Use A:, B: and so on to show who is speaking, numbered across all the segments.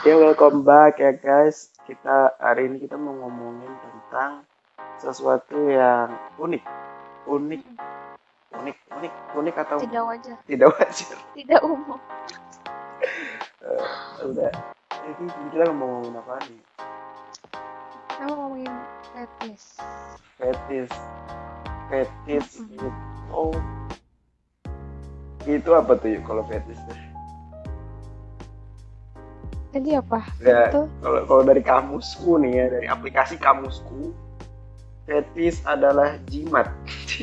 A: Oke, welcome back ya guys. Kita hari ini kita mau ngomongin tentang sesuatu yang unik, unik, unik, unik, unik atau
B: Tidak wajar,
A: tidak wajar.
B: tidak umum.
A: Eh, udah. Jadi kita mau ngomongin apa nih?
B: Kita mau ngomongin fetish.
A: Fetis, fetis
B: Mm-mm.
A: gitu. Oh, itu apa tuh kalau fetis tuh?
B: Jadi apa?
A: Ya, kalau kalau dari kamusku nih ya, dari aplikasi kamusku, fetis adalah jimat.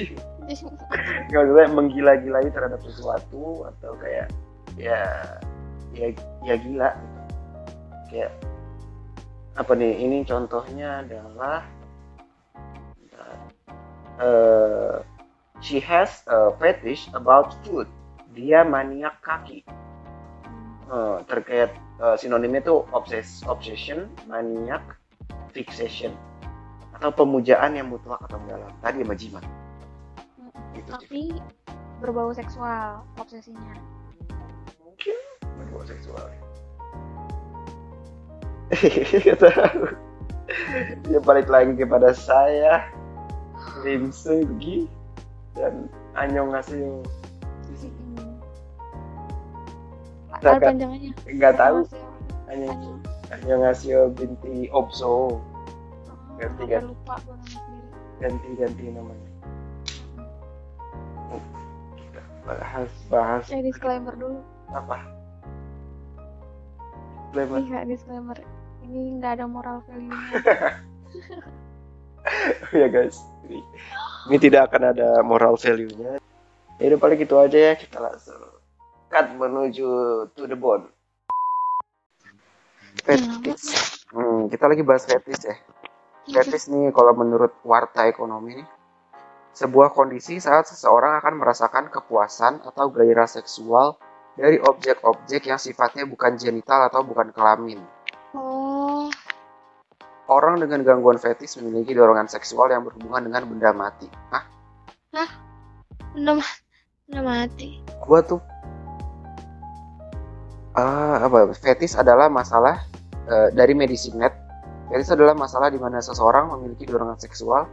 A: Maksudnya menggila-gilai terhadap sesuatu atau kayak ya ya ya gila gitu. kayak apa nih ini contohnya adalah eh she has a fetish about food dia maniak kaki Eh, terkait eh, sinonimnya tuh obses obsession maniak fixation atau pemujaan yang mutlak atau mendalam. Tadi sama jimat gitu
B: tapi berbau seksual obsesinya.
A: mungkin berbau seksual. Ya balik lagi kepada saya Lim Segi dan Anyong Aseo Zakat.
B: panjangannya.
A: nggak tahu
B: Annyeonghaseyo. Annyeong.
A: Anyong Aseo binti Obso
B: Oh,
A: Ganti, ganti.
B: lupa sendiri.
A: ganti-ganti namanya kita bahas bahas
B: Eh disclaimer dulu.
A: apa Disclaimer.
B: Iya disclaimer. Ini nggak ada moral value-nya.
A: ya guys ini, ini tidak akan ada moral value-nya ya udah paling gitu aja ya kita langsung cut menuju to the bone. Fetish. Hmm, kita lagi bahas fetish ya. Fetish nih kalau menurut warta ekonomi nih sebuah kondisi saat seseorang akan merasakan kepuasan atau gairah seksual dari objek-objek yang sifatnya bukan genital atau bukan kelamin.
B: Oh,
A: Orang dengan gangguan fetis memiliki dorongan seksual yang berhubungan dengan benda mati. Hah?
B: udah ma- udah mati.
A: Gua tuh Ah, apa fetis adalah masalah eh, dari Medicinet. Fetis adalah masalah di mana seseorang memiliki dorongan seksual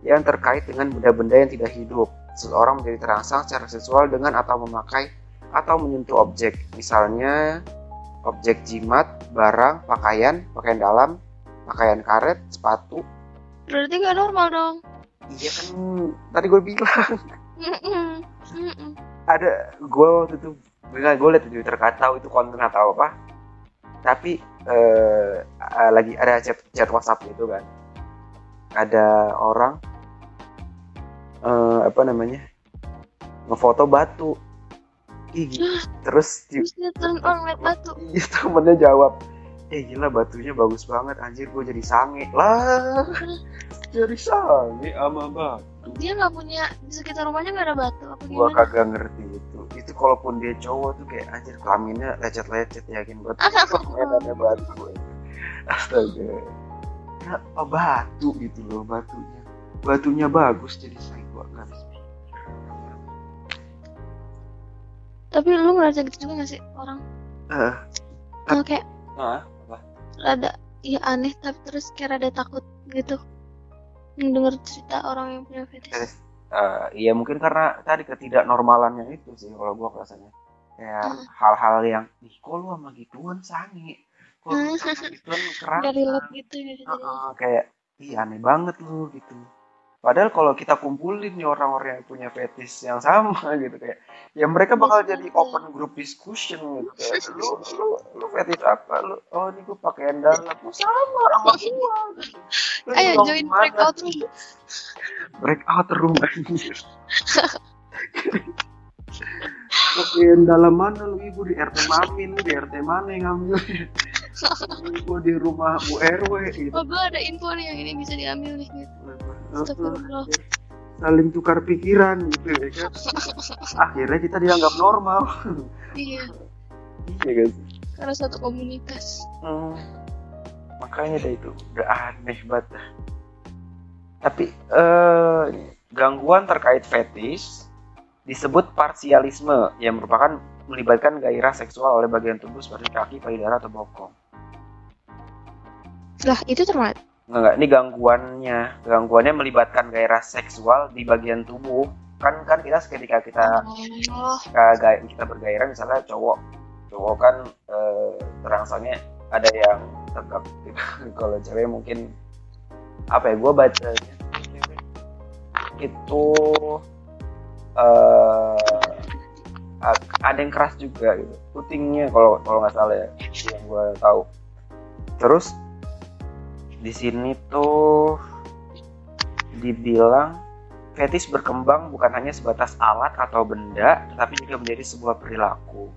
A: yang terkait dengan benda-benda yang tidak hidup. Seseorang menjadi terangsang secara seksual dengan atau memakai atau menyentuh objek, misalnya objek jimat, barang, pakaian, pakaian dalam, pakaian karet, sepatu.
B: Berarti nggak normal dong.
A: Iya kan tadi gue bilang
B: Mm-mm. Mm-mm.
A: ada gue waktu itu gue gue liat di Twitter itu konten atau apa tapi eh, lagi ada chat chat WhatsApp gitu kan ada orang eh, apa namanya ngefoto batu Ih, gitu. terus di-
B: Terus dia turn on liat batu.
A: Iya temennya jawab Eh gila batunya bagus banget anjir gue jadi sange. Lah Jadi sange sama batu.
B: Dia nggak punya di sekitar rumahnya nggak ada batu apa gimana?
A: kagak ngerti itu. Itu kalaupun dia cowok tuh kayak anjir kelaminnya lecet-lecet yakin banget. Mainannya batu Astaga. Kenapa batu gitu loh batunya? Batunya bagus jadi sange gue gak habis pikir.
B: Tapi lu ngerasa gitu juga gak sih orang?
A: Eh,
B: kayak
A: ah, apa?
B: Rada ya aneh tapi terus kayak rada takut gitu. Denger cerita orang yang punya fetish.
A: Eh, iya mungkin karena tadi ketidaknormalannya itu sih kalau gua rasanya kayak
B: Hmm.
A: hal-hal yang ih kok lu sama gituan sange kok lu sama gituan keras
B: relate gitu ya jadinya.
A: Heeh, kayak ih aneh banget lu gitu padahal kalau kita kumpulin nih orang-orang yang punya fetis yang sama gitu kayak ya mereka bakal
B: Bisa
A: jadi open group discussion gitu. Kayak lu lu lu fetis apa? Lu oh ini gua pakaian dalam. Oh, sama sama gua gitu. Lu
B: Ayo join
A: gimana?
B: breakout room.
A: breakout room anjir. Pakaian dalam mana? Lu ibu di RT Mamin di RT mana yang ngambil? Ibu di rumah Bu RW gitu.
B: Oh, gue ada info nih yang ini bisa diambil nih gitu. Astagfirullah.
A: saling tukar pikiran gitu ya kan? Akhirnya kita dianggap normal.
B: Iya,
A: iya guys
B: karena satu komunitas.
A: Hmm, makanya deh itu udah aneh banget tapi eh, gangguan terkait fetish disebut parsialisme yang merupakan melibatkan gairah seksual oleh bagian tubuh seperti kaki, payudara, atau bokong.
B: Lah, itu termasuk
A: Enggak, enggak, ini gangguannya. Gangguannya melibatkan gairah seksual di bagian tubuh. Kan kan kita ketika kita
B: oh,
A: kita, ga- kita bergairah misalnya cowok cowok kan eh, terangsangnya ada yang tegak gitu. kalau cewek mungkin apa ya gue bacanya itu eh ada yang keras juga gitu putingnya kalau kalau nggak salah ya yang gue tahu terus di sini tuh dibilang fetis berkembang bukan hanya sebatas alat atau benda, tetapi juga menjadi sebuah perilaku.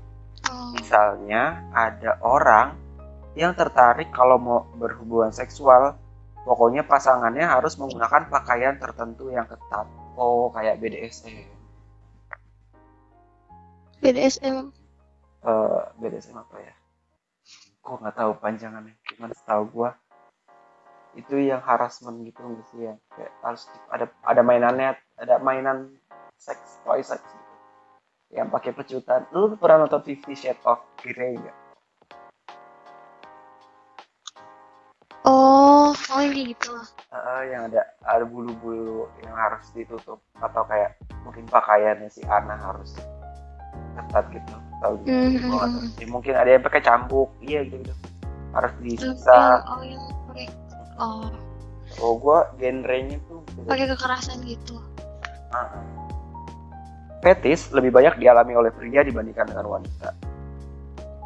B: oh.
A: Misalnya, ada orang yang tertarik kalau mau berhubungan seksual, pokoknya pasangannya harus menggunakan pakaian tertentu yang ketat. Oh, kayak BDSM.
B: BDSM
A: Eh, BDSM apa ya? Gue nggak tahu panjangannya. Cuman setahu gue itu yang harassment gitu nggak sih ya? Kayak harus ada ada mainannya, ada mainan seks, toy seks gitu. Yang pakai pecutan. Lu pernah nonton Fifty Shades of Grey nggak?
B: oh oh yang kayak gitu lah
A: Eh, yang ada ada bulu-bulu yang harus ditutup atau kayak mungkin pakaiannya si Ana harus ketat gitu tahu gitu tahu. Ya, mungkin ada yang pakai cambuk iya gitu harus disiksa
B: oh yang pakai oh
A: oh gua genrenya tuh
B: pakai kekerasan gitu
A: Ah. Fetis lebih banyak dialami oleh pria dibandingkan dengan wanita.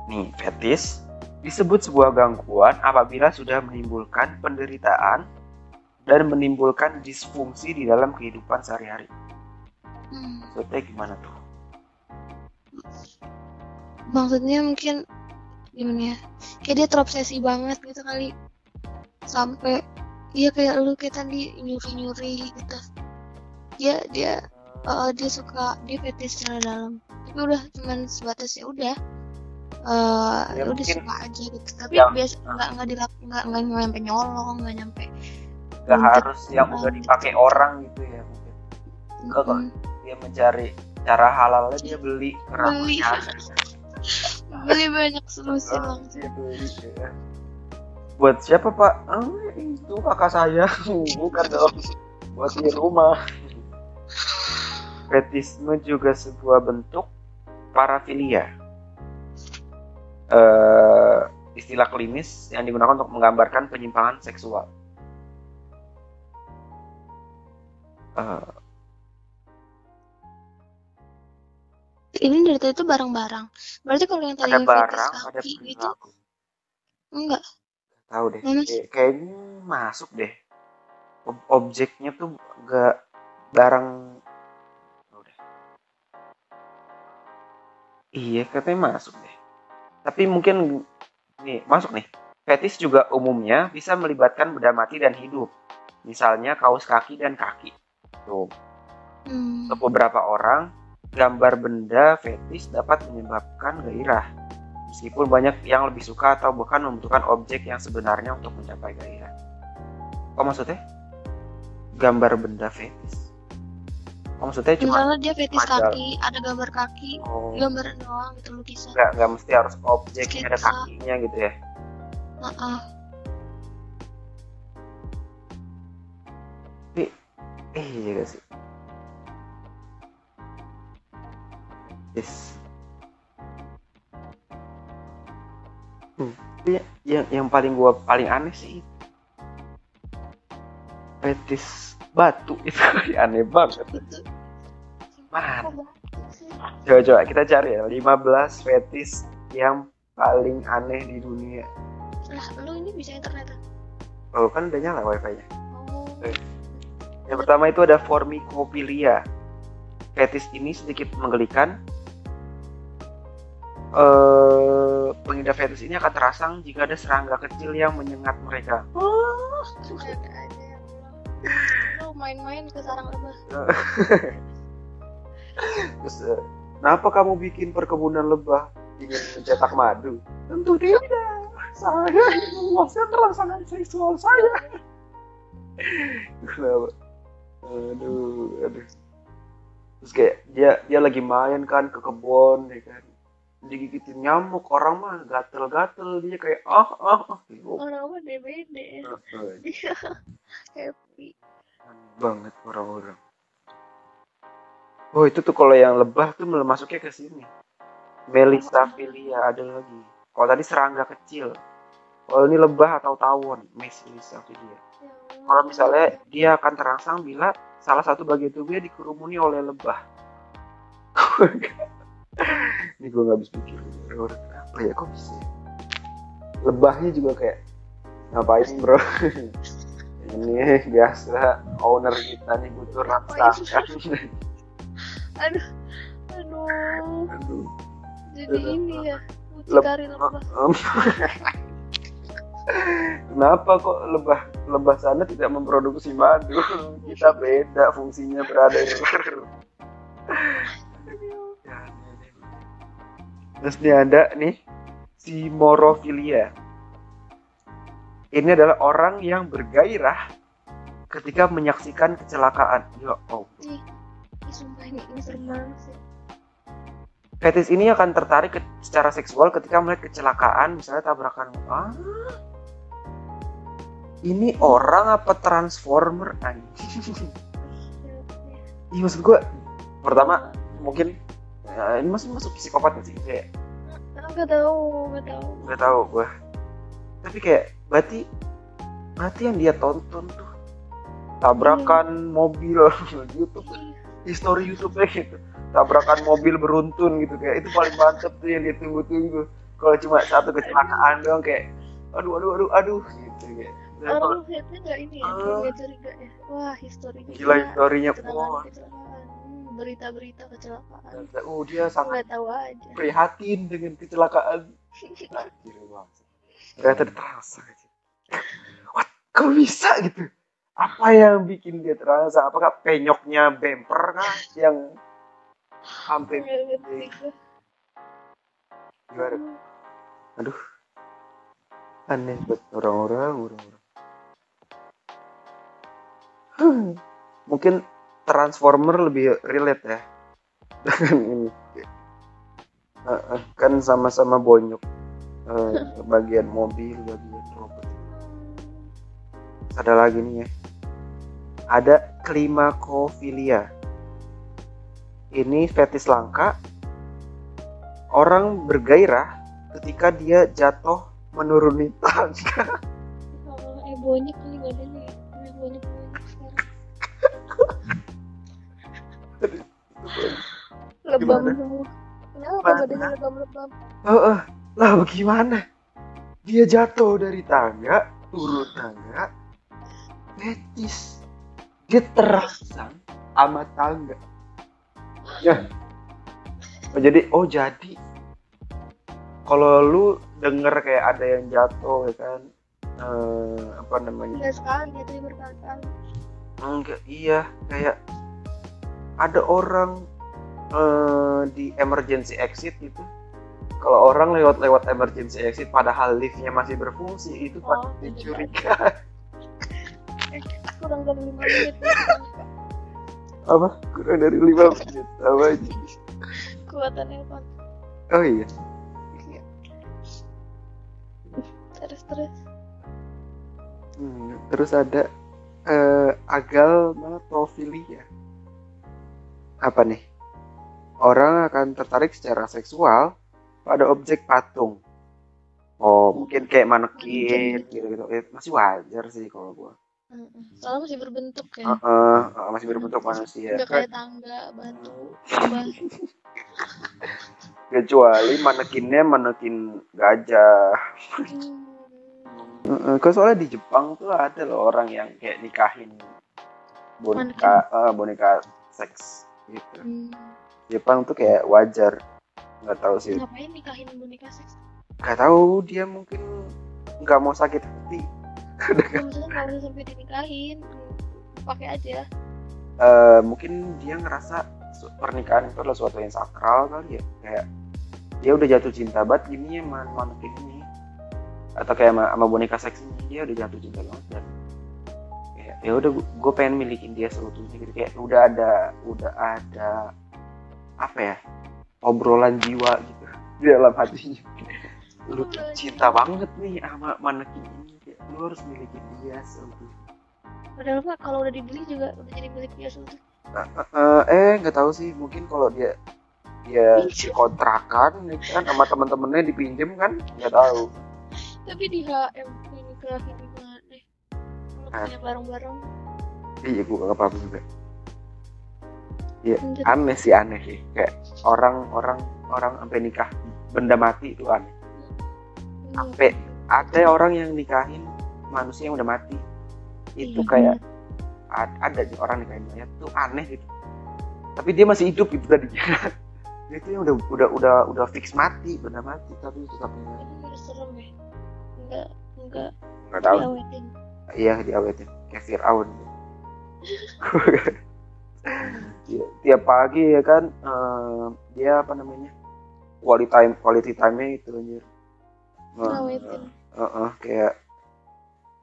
A: Nih, fetis disebut sebuah gangguan apabila sudah menimbulkan penderitaan dan menimbulkan disfungsi di dalam kehidupan sehari-hari.
B: hmm.
A: Maksudnya gimana tuh?
B: maksudnya mungkin gimana ya kayak dia terobsesi banget gitu kali sampai iya kayak lu kayak tadi nyuri nyuri gitu dia dia eh, dia suka dia fetish secara dalam tapi udah cuman sebatas ya udah eh
A: Ya,
B: udah suka aja gitu tapi
A: yang-
B: biasa nggak nggak dilak nggak nggak nyampe nyolong nggak nyampe
A: Gak
B: Mungkin
A: harus yang udah dipakai orang gitu ya mungkin. Enggak kok. Dia mencari cara halalnya dia beli ke
B: Beli.
A: ramuan.
B: beli banyak solusi langsung
A: Dia beli. Buat siapa pak? Ah, itu kakak saya. Bukan dong. Buat di rumah. Fetisme juga sebuah bentuk parafilia. Eh Istilah klinis yang digunakan untuk menggambarkan penyimpangan seksual. Eh,
B: ini dari tadi tuh barang-barang. Berarti kalau yang tadi
A: Ada barang, ada
B: kaki
A: perilaku
B: enggak
A: Tahu deh. Kayak- Kayaknya masuk deh Ob- Objeknya tuh gak barang Udah. Iya katanya masuk deh. Tapi mungkin nih masuk nih. Fetis juga umumnya bisa melibatkan benda mati dan hidup. Misalnya kaos kaki dan kaki. Tuh.
B: Hmm.
A: Untuk beberapa orang, gambar benda fetis dapat menyebabkan gairah. Meskipun banyak yang lebih suka atau bahkan membutuhkan objek yang sebenarnya untuk mencapai gairah. Oh maksudnya? Gambar benda fetis. Oh maksudnya cuma
B: misalnya dia fetish
A: Padahal-
B: kaki ada gambar kaki
A: oh,
B: gambar doang gitu lukisan
A: nggak nggak mesti harus objeknya ada kakinya gitu ya.
B: Heeh.
A: Tapi eh iya gak sih? Yes. Hmm, yang yang paling gua paling aneh sih fetis batu itu aneh banget. Mana?
B: Sih?
A: Coba coba kita cari ya 15 fetis yang paling aneh di dunia.
B: lah lu ini bisa internet
A: Oh kan udah nyala wifi-nya.
B: oh
A: Eh. Yang pertama itu ada formicophilia. Fetis ini sedikit menggelikan. Eh, pengidap ini akan terasang jika ada serangga kecil yang menyengat mereka.
B: yang lu main-main ke sarang lebah
A: Terus, eh, kenapa kamu bikin perkebunan lebah ingin mencetak madu? Tentu tidak. Saya ingin memuaskan rangsangan seksual saya. Kenapa? Aduh, aduh. Terus kayak dia dia lagi main kan ke kebun ya kan. Digigitin nyamuk orang mah gatel-gatel. Dia kayak ah ah ah. Gitu.
B: orang mah DBD iya. Happy.
A: Banget orang-orang. Oh itu tuh kalau yang lebah tuh masuknya ke sini. Melisophilia ada lagi. Kalau tadi serangga kecil. Kalau ini lebah atau tawon Melisophilia kalau misalnya dia akan terangsang bila salah satu bagian tubuhnya dikerumuni oleh lebah ini gue nggak habis pikir orang apa ya kok bisa ya? lebahnya juga kayak ngapain bro? Ini biasa owner kita nih butuh rangsangan
B: aduh. Aduh.
A: Aduh.
B: jadi
A: Aduh.
B: ini ya mucikari lebah.
A: Kenapa kok lebah lebah sana tidak memproduksi madu? Kita beda fungsinya berada di Terus nih ada nih si morofilia. Ini adalah orang yang bergairah ketika menyaksikan kecelakaan. Ya oh.
B: sumpah ini ini serem banget sih
A: Fetis ini akan tertarik ke- secara seksual ketika melihat kecelakaan, misalnya tabrakan. Ah, ini orang apa transformer anjing?
B: Ya, ya.
A: Iya maksud gue pertama mungkin ya, ini masih masuk psikopat sih? Kayak
B: Ah, nggak tahu nggak tahu.
A: nggak tahu gue. Tapi kayak berarti berarti yang dia tonton tuh tabrakan mobil YouTube history YouTube nya gitu. Tabrakan mobil beruntun gitu kayak itu paling mantep tuh yang dia tunggu-tunggu. Kalau cuma satu kecelakaan doang kayak aduh aduh aduh aduh gitu kayak. Dan kalau-
B: nggak ini ya curiga curiga ya. Wah historinya
A: gila historinya wah
B: Hmm, berita-berita kecelakaan.
A: Oh dia sangat
B: tahu aja.
A: prihatin dengan kecelakaan. Banget. ternyata terasa what? Kok bisa gitu? Apa yang bikin dia terasa? Apakah penyoknya bumper kah yang sampai
B: gue
A: gimana? Aduh. Aneh buat orang-orang orang-orang. Hmm, mungkin transformer lebih relate ya. Dengan ini. Kan sama-sama bonyok. Eh, bagian mobil bagian robot. Ada lagi nih ya. Ada klimakofilia. Ini fetis langka. Orang bergairah ketika dia jatuh menuruni tangga
B: Oh, eh kali badannya lebam semua. Kenapa badannya lebam-lebam?
A: Eh, eh, lah bagaimana? Dia jatuh dari tangga turun tangga fetis dia terangsang sama tangga. Ya. Oh, jadi oh jadi. Kalau lu denger kayak ada yang jatuh ya kan? Eh, apa namanya?
B: Nggak sekali jatuhnya berkali-kali
A: enggak iya. Kayak ada orang eh, di emergency exit itu kalau orang lewat-lewat emergency exit padahal liftnya masih berfungsi itu
B: Oh,
A: pasti
B: iya.
A: curiga.
B: kurang dari lima menit
A: apa? Kurang dari lima menit apa aja
B: kuatannya kan
A: oh iya.
B: Terus terus.
A: Hmm, terus ada eh, agalmatofilia apa nih orang akan tertarik secara seksual pada objek patung. Oh mungkin kayak manekin gitu gitu masih wajar sih kalau gua.
B: Soalnya masih berbentuk ya.
A: Heeh, heeh, masih berbentuk manusia.
B: nggak kayak tangga batu lubang
A: kecuali manekinnya manekin gajah.
B: Hmm.
A: Kok soalnya di Jepang tuh ada loh orang yang kayak nikahin boneka eh, boneka seks gitu.
B: Hmm.
A: Jepang tuh kayak wajar. Nggak tahu sih.
B: Ngapain nikahin boneka seks?
A: Nggak tahu dia mungkin nggak mau sakit hati.
B: Ya, maksudnya nggak usah sampai dinikahin. Pakai aja.
A: Eh, mungkin dia ngerasa pernikahan itu adalah suatu yang sakral kali ya. Kayak dia udah jatuh cinta banget gini ya sama manekin ini. Atau kayak sama, sama boneka seks ini dia udah jatuh cinta banget dan kayak ya udah gue pengen milikin dia seutuhnya. Gitu kayak udah ada udah ada apa ya obrolan jiwa gitu di dalam hatinya lu tuh cinta banget nih sama manekin ini lu harus miliki dia seutuh
B: padahal mah kalau udah dibeli juga udah jadi milik dia sendiri
A: Eh, eh nggak tahu sih mungkin kalau dia dia kontrakan ya kan sama temen-temennya dipinjem kan nggak tahu.
B: Tapi di HM ini kerahin gimana? Kalau
A: Ah.
B: punya bareng-bareng
A: iya gue gak paham juga Iya,
B: Lanjut.
A: aneh sih aneh sih. Kayak orang orang orang sampai nikah benda mati itu aneh.
B: Iya.
A: sampai ada orang yang nikahin manusia yang udah mati. Itu
B: Iya,
A: kayak a- ada nih orang nikahin mayat tuh aneh gitu. Tapi dia masih hidup gitu tadi. Dia itu yang udah udah udah udah fix mati benda mati tapi tetap
B: Itu serem ya. Enggak enggak.
A: Nggak tahu.
B: Diawetin.
A: Iya diawetin. Kayak Fir'aun. Iya, tiap pagi ya kan eh, dia apa namanya quality time quality time nya itu anjir. Eh,
B: ngawetin.
A: eh, eh, kayak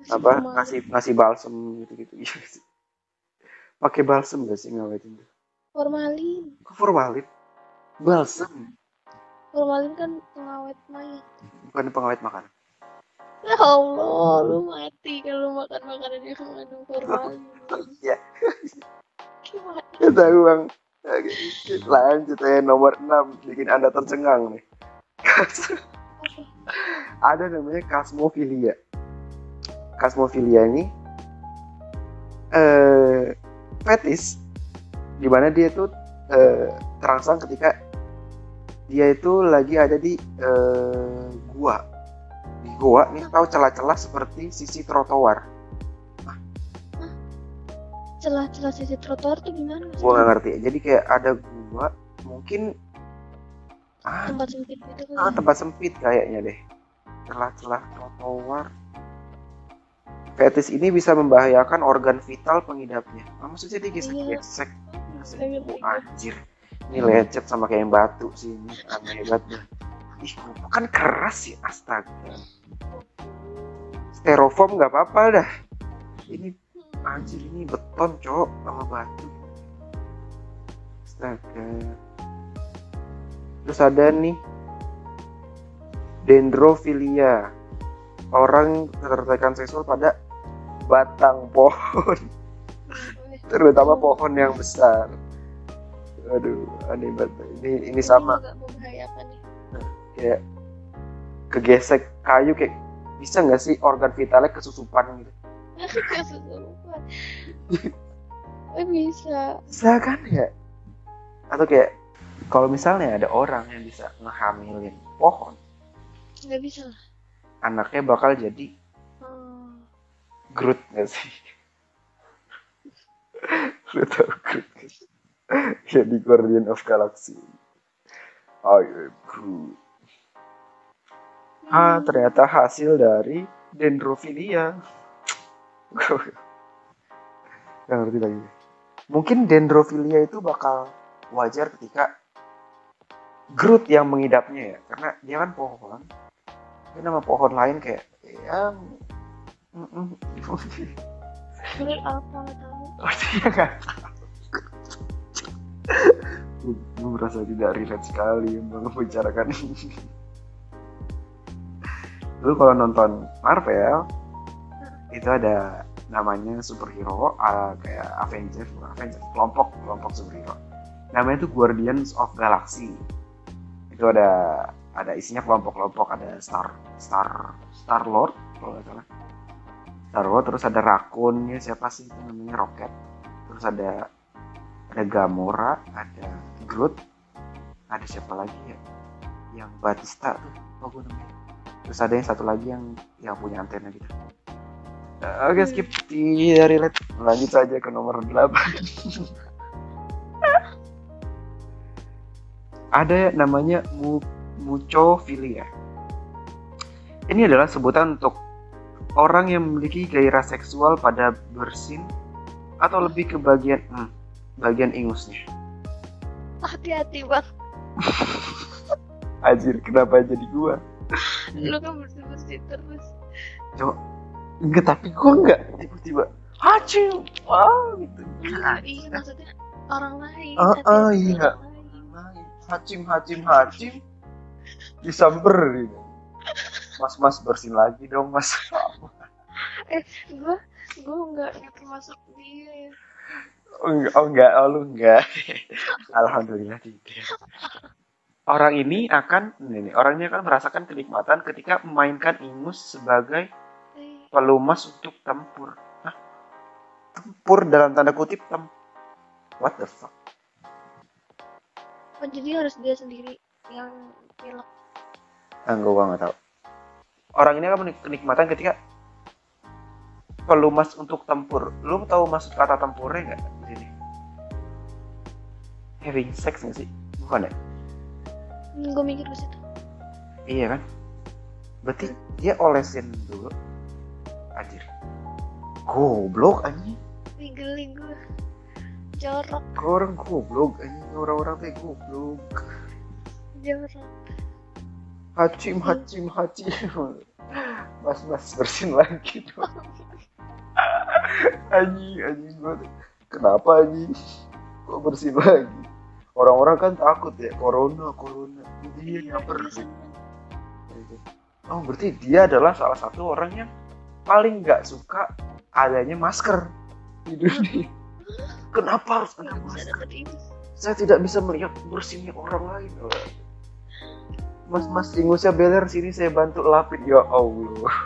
B: Masih
A: apa
B: formal.
A: ngasih ngasih balsem gitu gitu pakai balsem gak sih ngawetin tuh?
B: Formalin.
A: Kok formalin? Balsem.
B: Formalin kan pengawet mayat
A: bukan pengawet makanan.
B: Ya Allah lu mati kalau makan makanan yang mengandung formalin.
A: Iya. Bang. Oke, lanjut ya nomor 6 bikin anda tercengang nih. Ada namanya kasmofilia kasmofilia ini eh fetis di mana dia tuh eh, terangsang ketika dia itu lagi ada di eh, gua. Di gua nih tahu celah-celah seperti sisi trotoar
B: celah-celah sisi trotoar tuh gimana
A: gua
B: maksudnya
A: nggak ngerti jadi kayak ada gua mungkin ah
B: tempat sempit gitu kan
A: Ah, tempat sempit kayaknya deh. Celah-celah trotoar. Fetis ini bisa membahayakan organ vital pengidapnya. Ah, maksudnya dia gesek-gesek.
B: Pengen
A: Oh, anjir. Ini lecet sama kayak yang batu sih. Ini aneh banget. Ih, kan keras sih. Astaga. Styrofoam nggak apa-apa dah. Ini anjir ini beton cok sama batu. Astaga. Terus ada nih dendrofilia. Orang ketertarikan seksual pada batang pohon, terutama pohon yang besar. Aduh, aneh banget. Ini ini sama kayak kegesek kayu kayak bisa nggak sih organ vitalnya kesusupan gitu?
B: kesusupan eh bisa
A: Bisa kan ya? Atau kayak kalau misalnya ada orang yang bisa ngehamilin pohon,
B: nggak bisa lah
A: anaknya bakal jadi
B: hmm.
A: Groot nggak sih? Lu tau Groot nggak sih? Jadi Guardian of Galaxy. I am Groot. Ah, ternyata hasil dari dendrofilia. Gak ngerti lagi. Mungkin dendrofilia itu bakal wajar ketika Groot yang mengidapnya ya, karena dia kan pohon. Ini nama pohon lain kayak ya
B: apa tahu
A: Oh, dia nggak tahu. Gue merasa tidak relate sekali membicarakan ini. Dulu kalau nonton Marvel itu ada namanya superhero ah, kayak Avengers, bukan Avengers, kelompok kelompok superhero. Namanya itu Guardians of Galaxy. Itu ada ada isinya kelompok-kelompok ada Star Star Star Lord kalau nggak salah. Star Lord terus ada Raccoon ya siapa sih itu namanya Rocket. Terus ada ada Gamora, ada Groot, ada siapa lagi ya? Yang Batista tuh, apa gue namanya? Terus ada yang satu lagi yang yang punya antena gitu. Eh, Oke skip tidak relate. Lanjut saja ke nomor 8 Ada namanya mu mucofilia. Ini adalah sebutan untuk orang yang memiliki gairah seksual pada bersin atau lebih ke bagian hmm, bagian ingusnya.
B: hati-hati bang
A: Anjir, kenapa jadi gua?
B: lu kan bersih bersih terus
A: Cok, enggak tapi gua enggak tiba-tiba hacim, wah gitu.
B: iya maksudnya orang lain
A: Ah, ah,
B: hati-hati
A: iya. Hacim, hacim, hacim. disamber gitu. mas mas bersin lagi dong mas
B: eh gue gue nggak nggak termasuk dia
A: oh enggak oh enggak oh lu enggak alhamdulillah tidak orang ini akan ini orangnya akan merasakan kenikmatan ketika memainkan ingus sebagai Pelumas untuk tempur Hah? tempur dalam tanda kutip tem what the fuck
B: oh jadi harus dia sendiri yang pilek
A: Enggak, gua nggak tahu. Orang ini akan kenikmatan ketika pelumas untuk tempur. Lu tahu maksud kata tempurnya nggak di sini? Having sex nggak sih? Bukan ya?
B: gue mikir ke situ
A: Iya kan? Berarti dia olesin dulu. Anjir. Goblok anjing.
B: Ih, geli gue jorok
A: orang goblok anjing. Orang-orang teh goblok.
B: jorok
A: Hacim, hacim, hacim. Mas, mas bersin lagi dong. anjing, anjing gua. Kenapa anjing? Kok bersin lagi? Orang-orang kan takut ya, corona, corona. Dia
B: Iya,
A: nyamper.
B: dia seneng.
A: Oh, berarti dia adalah salah satu orang yang paling nggak suka adanya masker di dunia. Kenapa harus ada masker? Saya tidak bisa melihat bersinnya orang lain. Mas, mas, ingusnya beler sini saya bantu lapin. Ya Allah.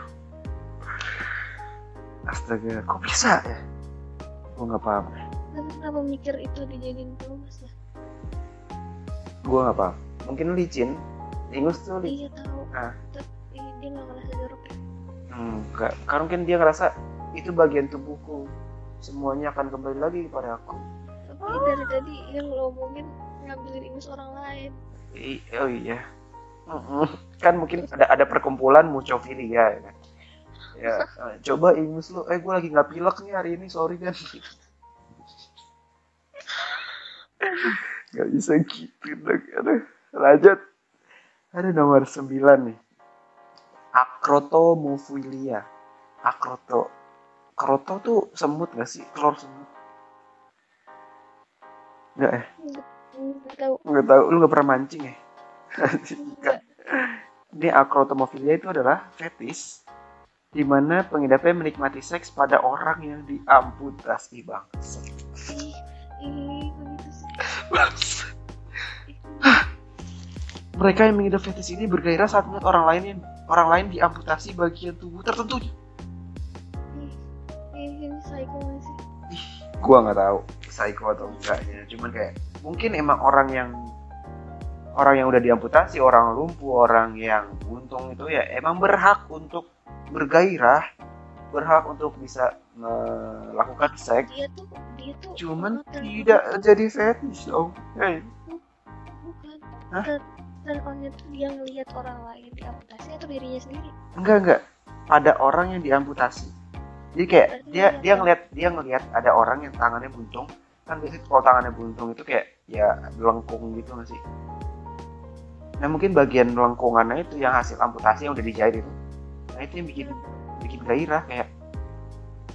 A: Astaga, kok bisa ya? Gue nggak paham.
B: tapi kenapa mikir itu dijadiin pelumas ya
A: Gue nggak paham. Mungkin licin. Ingus tuh licin.
B: iya tahu
A: Ah.
B: tapi dia nggak ngerasa
A: enggak. Karena mungkin dia ngerasa itu bagian tubuhku. Semuanya akan kembali lagi kepada aku.
B: tapi dari tadi yang lo omongin ngambilin ingus orang lain
A: I- oh iya. Kan mungkin ada ada perkumpulan mucofilia ya kan. Ya, eh, coba ingus lu. Eh, gue lagi nggak pilek nih hari ini, sorry kan. Gak bisa gitu dong. Aduh. Lanjut. Ada nomor 9 nih. Acrotomophilia. Acroto. Kroto tuh semut gak sih? Telur semut. Enggak ya?
B: nggak tahu
A: Nggak tahu. Lu gak pernah mancing ya? Ini acrotomophilia itu adalah fetis di mana pengidapnya menikmati seks pada orang yang diamputasi bangsa.
B: ih ih kok sih Ih,
A: Mereka yang mengidap fetis ini bergairah saat melihat orang lain yang orang lain diamputasi bagian tubuh tertentu.
B: ih ih, ini psycho sih
A: Gua nggak tahu psycho atau enggaknya. Cuman kayak mungkin emang orang yang orang yang udah diamputasi, orang lumpuh, orang yang buntung itu ya emang berhak untuk bergairah, berhak untuk bisa melakukan seks.
B: dia tuh dia tuh
A: Cuman tidak jadi fetish dong. Hey.
B: bukan
A: Hah?
B: Turn- tuh dia ngelihat orang lain diamputasi atau dirinya sendiri
A: Enggak enggak. Ada orang yang diamputasi. Jadi kayak
B: Berarti
A: dia
B: dia
A: ngeliat dia ngeliat ada orang yang tangannya buntung. Kan biasanya kalau tangannya buntung itu kayak ya lengkung gitu nggak sih? Nah mungkin bagian lengkungannya itu yang hasil amputasi yang udah dijahit itu. Nah itu yang bikin bikin gairah kayak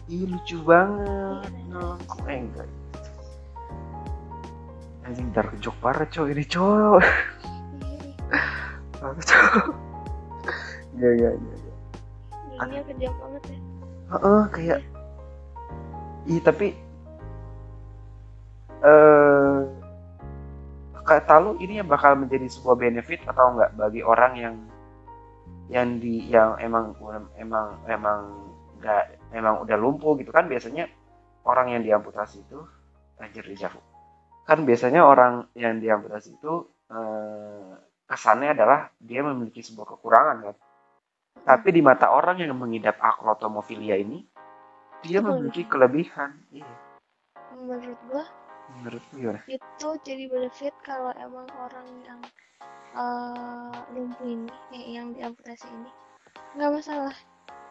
A: Ih lucu banget Ngelengkung Eh enggak Anjing ntar kejok parah coy Ini cowok
B: Iya,
A: enggak enggak
B: Dirinya kejam banget ya.
A: Heeh, kayak Ih, tapi eh kata lu ini yang bakal menjadi sebuah benefit atau enggak bagi orang yang yang di yang emang emang emang enggak emang udah lumpuh gitu kan biasanya orang yang diamputasi itu anjir dijauh kan biasanya orang yang diamputasi itu eh, kesannya adalah dia memiliki sebuah kekurangan kan? Tapi di mata orang yang mengidap akrotomofilia ini dia
B: Itu
A: memiliki kelebihan. Iya.
B: Menurut gua
A: menurut gimana?
B: itu jadi benefit kalau emang orang yang eh, lumpuh ini yang, yang diamputasi ini nggak masalah.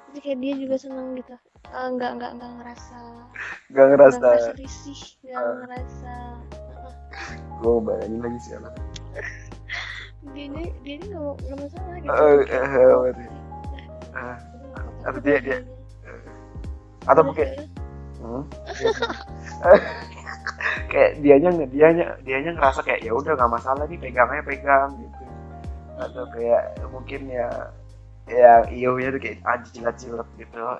B: Jadi kayak dia juga seneng gitu. Eh, nggak nggak nggak ngerasa
A: gak
B: nggak
A: ngerasa.
B: Ngerasa risih nggak
A: Ah.
B: ngerasa
A: gue bayangin lagi sih anak
B: dia ini dia ini nggak masalah gitu.
A: Eh, berarti. Eh, atau dia- dia- atau mungkin hmm, kayak dianya dianya dianya ngerasa kayak ya udah nggak masalah nih pegangnya pegang gitu. Atau kayak mungkin ya ya iyo nya tuh kayak anjing jilat gitu ya.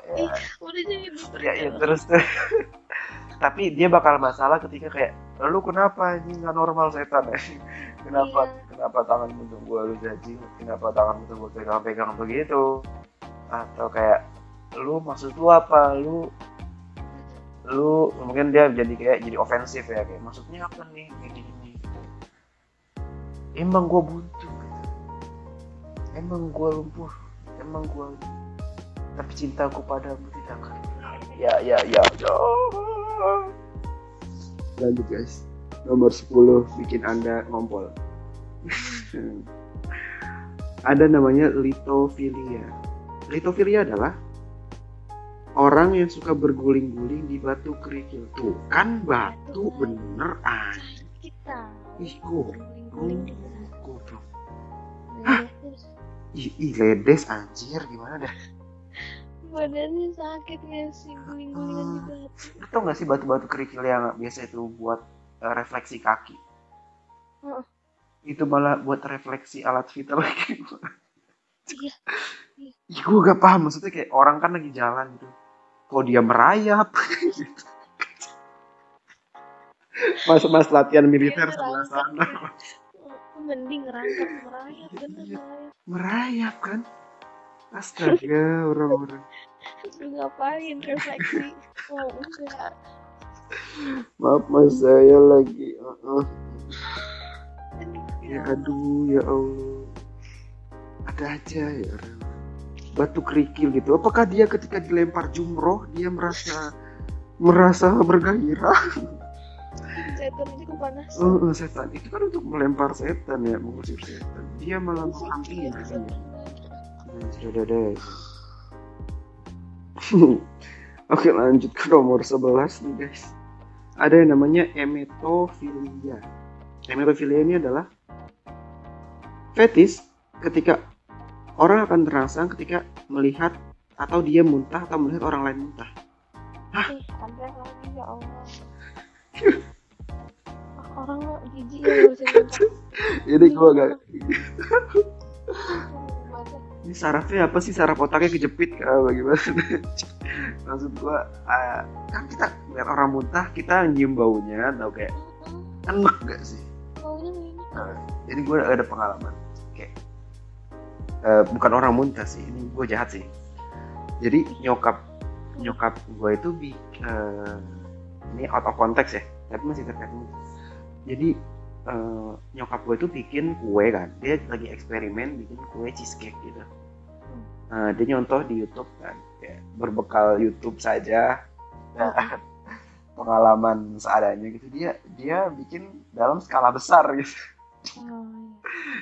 B: Udah jadi
A: ya, ya terus tuh. Tapi dia bakal masalah ketika kayak lu kenapa ini nggak normal setan? Ya kenapa?
B: Iya.
A: Kenapa tanganmu tuh gua lu jadi kenapa tanganmu tuh gua pegang-pegang begitu. Atau kayak lu maksud lu apa? Lu lu mungkin dia jadi kayak jadi ofensif ya kayak maksudnya apa nih? Gini gini emang gua buntu gitu. emang gua lumpuh emang gua tapi cintaku padamu tidak akan ya ya ya ya. Lanjut guys. Nomor 10 bikin anda ngompol ada namanya litophilia litophilia adalah orang yang suka berguling-guling di batu kerikil. Tuh kan batu bener
B: kita
A: ih goblok.
B: Hah?
A: ih, ih ledes anjir. Gimana dah?
B: Badannya sakit nggak sih guling-gulingan di batu.
A: Lu tau gak sih batu-batu kerikil yang biasa itu buat eh, refleksi kaki. Itu malah buat refleksi alat vital
B: iya.
A: Ih, gue gak paham maksudnya kayak orang kan lagi jalan gitu. Kok dia merayap? Gitu. mas mas latihan militer
B: Dia
A: sebelah sana.
B: Oh, mending ngerangkap merayap bener
A: Iya.
B: merayap.
A: Merayap kan? Astaga orang-orang.
B: Lu ngapain refleksi? Oh enggak.
A: Maaf mas saya lagi uh-uh. Ya aduh ya allah. Ada aja ya orang batu kerikil gitu. Apakah dia ketika dilempar jumroh dia merasa merasa bergairah?
B: Setan aja kepanasan
A: Oh, setan. Itu kan untuk melempar setan ya mengusir setan. Dia malah menghampiri
B: Setan.
A: sudah deh oke lanjut ke nomor 11 nih guys. Ada yang namanya emetofilia emetofilia ini adalah fetis ketika orang akan terangsang ketika melihat atau dia muntah atau melihat orang lain muntah.
B: Ih ada lagi ya Allah. Ah, orang lo jijik ya
A: jadi
B: Baca.
A: ini sarafnya apa sih? Saraf otaknya kejepit kah? Bagaimana? Maksud gua ah, kan kita lihat orang muntah kita nyium baunya atau kayak enak gak sih?
B: Baunya enak.
A: Nah, jadi gue ada pengalaman kayak eh, bukan orang muntah sih ini gue jahat sih. Jadi nyokap nyokap gue itu bi eh, ini out of context ya tapi masih terkait jadi eh, nyokap gue itu bikin kue kan dia lagi eksperimen bikin kue cheesecake gitu. Nah, dia nyontoh di YouTube kan kayak berbekal YouTube saja. Nah, pengalaman seadanya gitu dia dia bikin dalam skala besar gitu
B: Oh,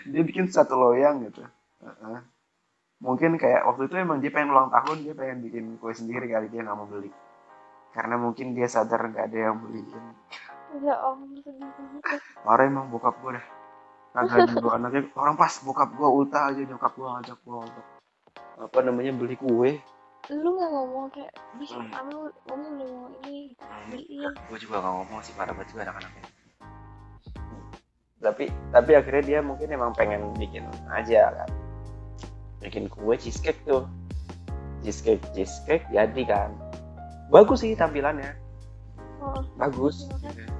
A: dia bikin satu loyang gitu. Heeh. mungkin kayak waktu itu emang dia pengen ulang tahun dia pengen bikin kue sendiri kali dia nggak mau beli. Karena mungkin dia sadar nggak ada yang beliin.
B: Iya. ya Allah sedih banget.
A: Parah emang bokap gue dah. Kagak dulu anaknya. Orang pas bokap gue ulta aja nyokap gue ngajak gue untuk apa namanya beli kue.
B: Lu nggak ngomong kayak bis
A: Hmm.
B: kamu mau ini beliin.
A: Gue juga gak ngomong sih parah banget juga anak-anaknya tapi tapi akhirnya dia mungkin emang pengen bikin aja kan. Bikin kue cheesecake tuh. Cheesecake cheesecake jadi kan. Bagus sih tampilannya.
B: Oh,
A: bagus.
B: Iya.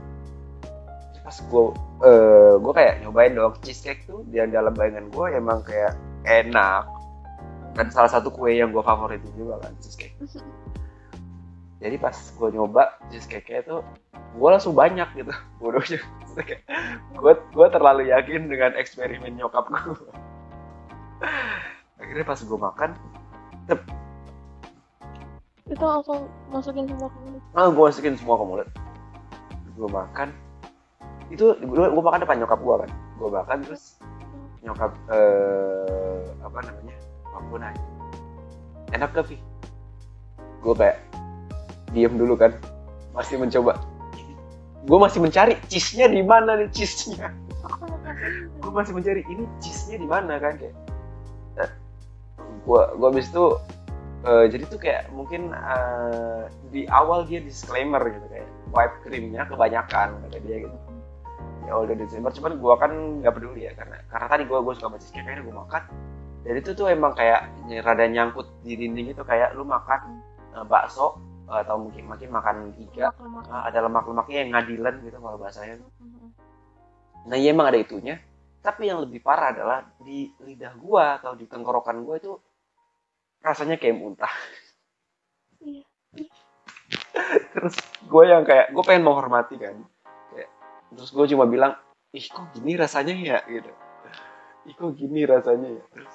A: pas gue eh gue kayak nyobain dong cheesecake tuh di dalam bayangan gue emang kayak enak. Dan salah satu kue yang gue favoritin juga kan cheesecake jadi pas gue nyoba cheesecake nya tuh gue langsung banyak gitu bodohnya. Gue gue terlalu yakin dengan eksperimen nyokap gue akhirnya pas gue makan
B: itu langsung masukin semua ke mulut?
A: Ah gue masukin semua ke mulut. Gue makan. Itu gue, gue makan depan nyokap gue kan. Gue makan terus nyokap eh apa namanya aku nanya enak gak Vi? gue kayak diem dulu kan. Masih mencoba. Gue masih mencari cheese-nya di mana nih cheese-nya. Gue masih mencari ini cheese-nya di mana kan kayak. Eh, gue gue habis itu eh, jadi tuh kayak mungkin eh, di awal dia disclaimer gitu kayak whipped creamnya kebanyakan kata dia gitu. Di awal Desember cuman gue kan nggak peduli ya karena karena tadi gue gue suka baca cheesecake akhirnya gue makan. Dan itu tuh emang kayak rada nyangkut di dinding itu kayak lu makan uh, bakso atau mungkin makin makan iga
B: Lemak-lemak.
A: uh, ada lemak-lemaknya yang ngadilan gitu kalau bahasanya
B: Mm-mm.
A: nah iya emang ada itunya. Tapi yang lebih parah adalah di lidah gua atau di tenggorokan gua itu rasanya kayak muntah.
B: Iya.
A: terus gue yang kayak gue pengen menghormati kan. Kayak, terus gue cuma bilang ih kok gini rasanya ya? Gitu. Ih kok gini rasanya ya? Terus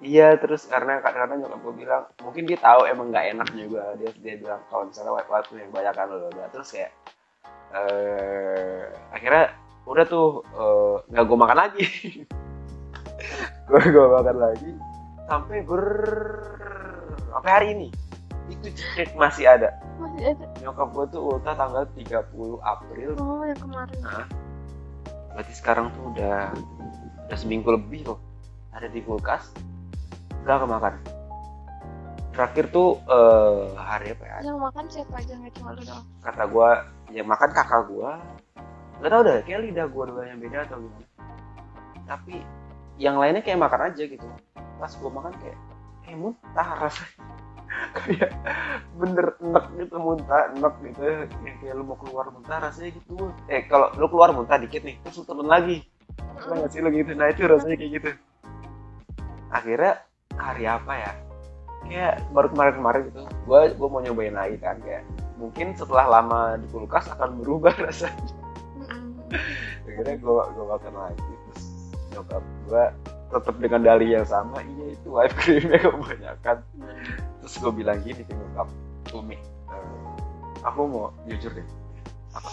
A: iya terus karena karena nyokap gue bilang mungkin dia tahu emang nggak enak juga. Dia dia bilang kalau misalnya waktu waktu yang banyak kan loh terus kayak eh akhirnya udah tuh eh, nggak gue makan lagi. Gue gue makan lagi sampai ber sampai hari ini. Itu cek masih ada.
B: Masih ada.
A: nyokap gue tuh ulta tanggal 30 April.
B: Oh, yang kemarin.
A: berarti sekarang tuh udah udah seminggu lebih loh. Ada di kulkas gak kemakan. Terakhir tuh eh, hari apa ya?
B: Yang makan siapa aja nggak cuma lu doang.
A: kata gue yang makan kakak gue gak tau deh kayak lidah gue dua yang beda atau gimana. Tapi yang lainnya kayak makan aja gitu. Pas gue makan kayak kayak muntah rasanya. Kayak bener enek gitu muntah enek gitu. Yang kayak lu mau keluar muntah rasanya gitu. Eh kalau lu keluar muntah dikit nih terus lu turun lagi. Lo nggak sih lu gitu? Nah itu rasanya kayak gitu. Akhirnya hari apa ya? Kayak baru kemarin-kemarin gitu. Gua gua mau nyobain lagi kan kayak mungkin setelah lama di kulkas akan berubah rasanya. Akhirnya gua gua makan lagi terus nyokap gua tetap dengan dalih yang sama iya itu white creamnya kebanyakan. Terus gue bilang gini ke nyokap Umi eh, aku mau jujur deh apa?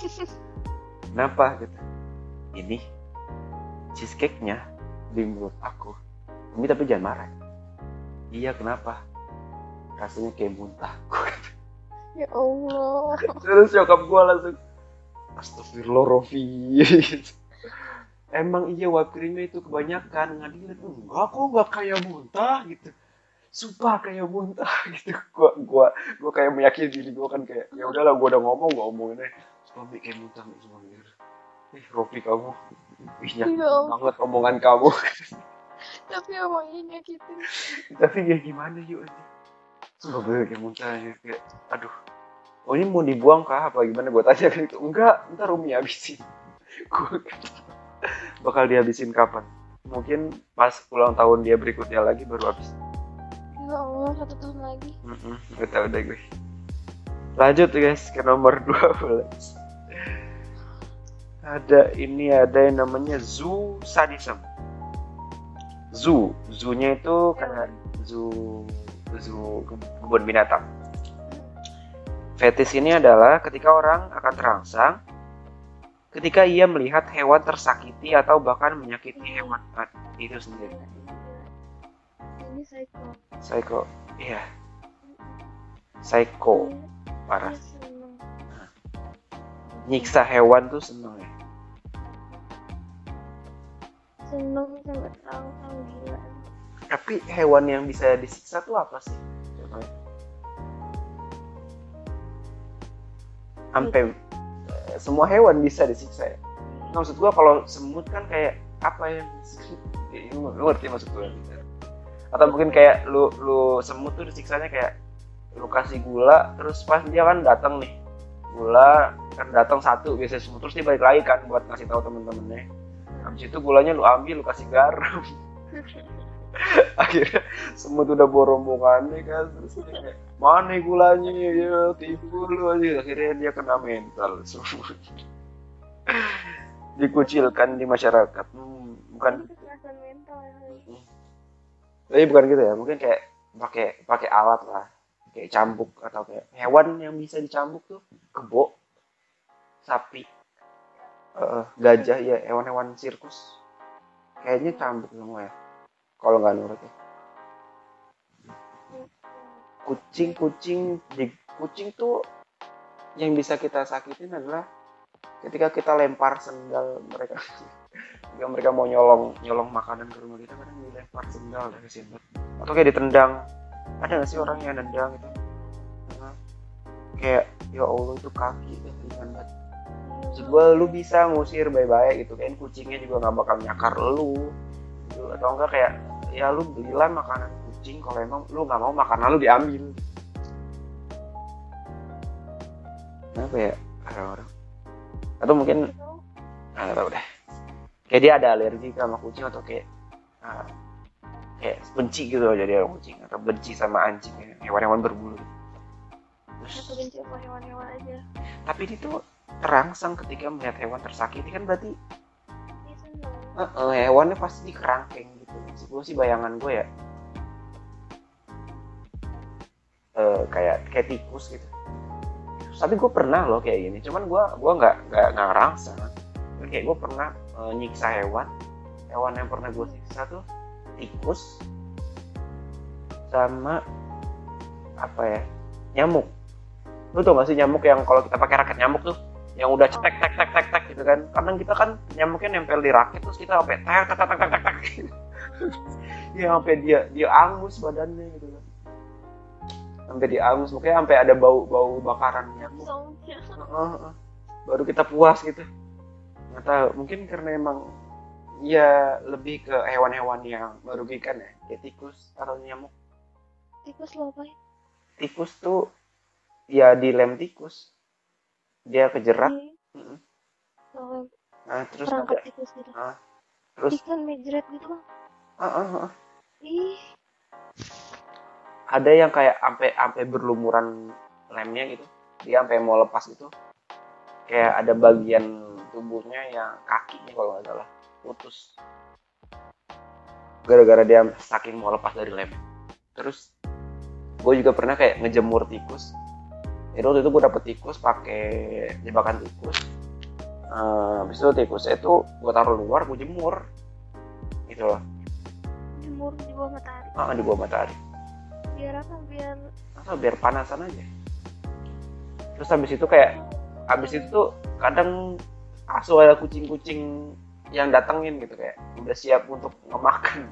A: Kenapa? Gitu. Ini cheesecake nya di mulut aku. Umi tapi jangan marah iya kenapa? Rasanya kayak muntah.
B: Ya Allah.
A: terus nyokap gue langsung astagfirullah Rofi gitu. emang iya whipped creamnya itu kebanyakan. Ngadilin enggak kok nggak kayak muntah gitu. Sumpah kayak muntah gitu. Gua gua gua kayak meyakini diri gua kan kayak ya udahlah gua udah ngomong gua omongin aja. Suami kayak muntah gitu ih Rofi kamu ih
B: Ya
A: nyakitin
B: Allah.
A: banget omongan kamu
B: Tapi emang iya nyakitin.
A: tapi kayak gimana yuk aja sumpah bener kayak muntah aja kayak aduh oh ini mau dibuang kah? Apa gimana? Gue tanya gitu. Enggak ntar Umi habisin. Gue bakal dihabisin kapan? Mungkin pas ulang tahun dia berikutnya lagi baru habis.
B: Ya Allah, satu tahun lagi.
A: Mm-mm, gak tau deh gue. Lanjut guys ke nomor 12 ada ini ada yang namanya zoo sadism zoo. Zoo-nya itu kayak zoo zoo ke- kebun binatang. Fetis ini adalah ketika orang akan terangsang ketika ia melihat hewan tersakiti atau bahkan menyakiti hewan itu sendiri.
B: Ini psycho.
A: psycho iya. Psycho parah.
B: Seneng.
A: nyiksa hewan tuh seneng ya
B: Seneng sampai terangsang gila.
A: tapi hewan yang bisa disiksa tuh apa sih? Sampai eh, semua hewan bisa disiksa ya? Nah, maksud gua kalau semut kan kayak apa yang Ya, lu ngerti maksud gua. Atau mungkin kayak lu lu semut tuh disiksanya kayak lu kasih gula terus pas dia kan datang nih. Gula kan datang satu biasanya semut terus dia balik lagi kan buat ngasih tahu temen-temennya habis itu gulanya lu ambil lu kasih garam. Akhirnya semut udah bawa rombongannya kan terus dia mana gulanya? Ya tipu lu aja. Akhirnya dia kena mental semut. Dikucilkan di masyarakat. Hmm, bukan.
B: Ya.
A: tapi bukan gitu ya mungkin kayak pakai pakai alat lah. Kayak cambuk atau kayak hewan yang bisa dicambuk tuh kebo sapi eh, gajah ya hewan-hewan sirkus. Kayaknya cambuk semua ya kalau nggak nurut ya. Kucing kucing di kucing tuh yang bisa kita sakitin adalah ketika kita lempar sendal mereka. Ketika mereka mau nyolong nyolong makanan ke rumah kita kadang dilempar sendal dari sini. Atau kayak ditendang. Ada nggak sih orang yang nendang itu Nah, kayak ya allah itu kaki itu ringan banget maksud gue lu bisa ngusir baik-baik gitu kan kucingnya juga nggak bakal nyakar lu. Gitu. atau enggak kayak ya lu belilah makanan kucing kalau emang lu nggak mau makanan lu diambil. Kenapa ya? Orang-orang atau mungkin ah, nggak tahu deh. Kayak dia ada alergi sama kucing atau kayak ah, kayak benci gitu loh jadi orang kucing atau benci sama anjing ya, hewan-hewan berbulu.
B: Aku
A: terus
B: benci sama hewan-hewan aja.
A: tapi dia tuh terangsang ketika melihat hewan tersakiti kan berarti eh, eh, hewannya pasti dikerangkeng gitu. Maksud gue sih bayangan gue ya. Eh, kayak kayak tikus gitu. Tapi gue pernah loh kayak gini. Cuman gue gua nggak nggak nggak kayak gue pernah eh, nyiksa hewan. Hewan yang pernah gue siksa tuh tikus sama apa ya? Nyamuk. Lu tau gak sih nyamuk yang kalau kita pakai raket nyamuk tuh yang udah cetek tek tek tek tek gitu kan. Kadang kita kan nyamuknya nempel di raket terus kita sampai tek tek tek tek tek tek. Ya sampai dia dia angus badannya gitu kan. Sampai dia angus makanya sampai ada bau bau bakaran nyamuk baru kita puas gitu. Nggak tahu mungkin karena emang ya lebih ke hewan-hewan yang merugikan ya. Kayak tikus atau nyamuk.
B: Tikus lo apa ya?
A: tikus tuh ya dilem tikus dia kejerak
B: Iya.
A: Mm-mm.
B: Oh,
A: nah terus
B: tikus gitu.
A: terus
B: Ikan mejret gitu bang.
A: ah, ah, ah.
B: Ih,
A: ada yang kayak sampai sampai berlumuran lemnya gitu dia sampai mau lepas itu kayak ada bagian tubuhnya yang kakinya kalau nggak salah putus gara-gara dia saking mau lepas dari lem terus gue juga pernah kayak ngejemur tikus jadi waktu itu gue dapet tikus pakai jebakan tikus. Eh, habis itu tikusnya itu gue taruh luar gue jemur. Gitu loh.
B: Jemur di bawah matahari.
A: ah, di bawah matahari.
B: Biar apa? Biar
A: atau biar panasan aja. Terus habis itu kayak habis itu tuh kadang asuh ada kucing-kucing yang datengin gitu kayak udah siap untuk ngemakan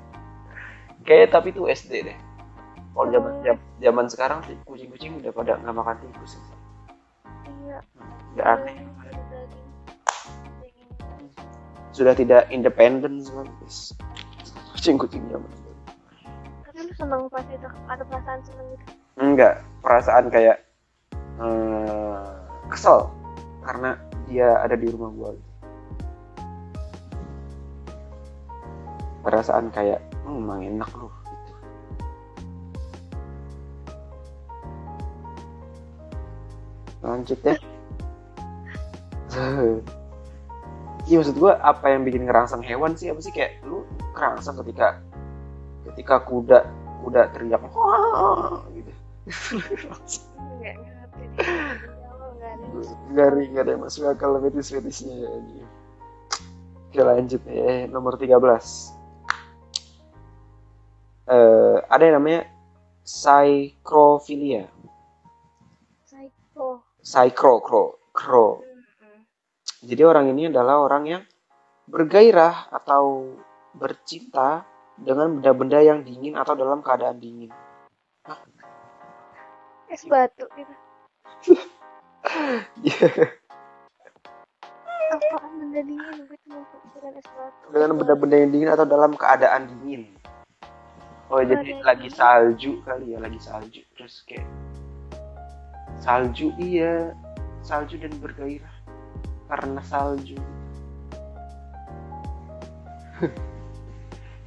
A: kayak tapi itu SD deh kalau zaman zaman sekarang kucing-kucing udah pada nggak makan tikus sih.
B: iya.
A: udah aneh.
B: Daging.
A: sudah tidak independen sama kucing-kucing zaman.
B: Tapi lu seneng pas itu ada perasaan seneng gitu.
A: enggak perasaan kayak eh, kesel karena dia ada di rumah gua gitu. perasaan kayak hmm, emang enak lu lanjut deh Iya maksud gua apa yang bikin ngerangsang hewan sih apa sih kayak lu ngerangsang ketika ketika kuda kuda teriak gitu.
B: Jawab enggak ada.
A: Yang masuk akal fetis fetisnya ya. Oke lanjut ya nomor 13 eh ada yang namanya psychrophilia
B: Psycho.
A: psychro kro kro
B: Mm-mm.
A: jadi orang ini adalah orang yang bergairah atau bercinta dengan benda-benda yang dingin atau dalam keadaan dingin
B: Es batu gitu. Apaan benda dingin? Gue cuma es batu.
A: dengan benda-benda yang dingin atau dalam keadaan dingin oh jadi
B: Keadaan
A: lagi salju kali ya lagi salju terus kayak salju iya. Salju dan bergairah. Karena salju.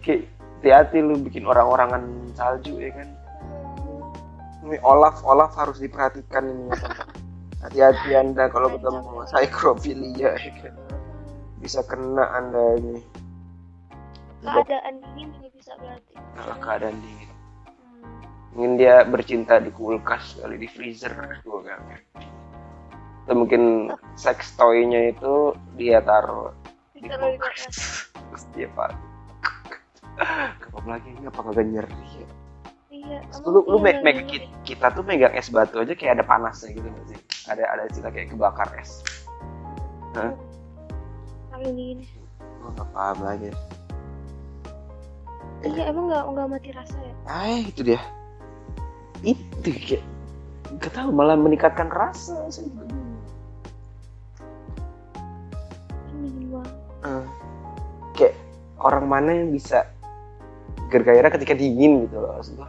A: Kayak hati-hati lu bikin orang-orangan salju ya kan? Ini Olaf Olaf harus diperhatikan ini ya, hati-hati anda kalau ketemu psychrophilia ya kan? Bisa kena anda ini.
B: Keadaan dingin juga bisa berarti.
A: dalam keadaan dingin. Mungkin dia bercinta di kulkas kali di freezer gue kan atau mungkin sex toy-nya itu dia taruh di kulkas terus dia pak kapan lagi nggak apa kagak nyeri ya
B: Iya.
A: Lu lu
B: iya,
A: me- ki- kita tuh megang es batu aja kayak ada panasnya gitu nggak sih ada ada cerita kayak kebakar es Hah?
B: Dingin.
A: gue nggak paham lagi
B: Iya emang nggak nggak mati rasa ya?
A: ah itu dia itu kayak gak tahu malah meningkatkan rasa saya uh, hmm. kayak orang mana yang bisa gergairah ketika dingin gitu loh maksudnya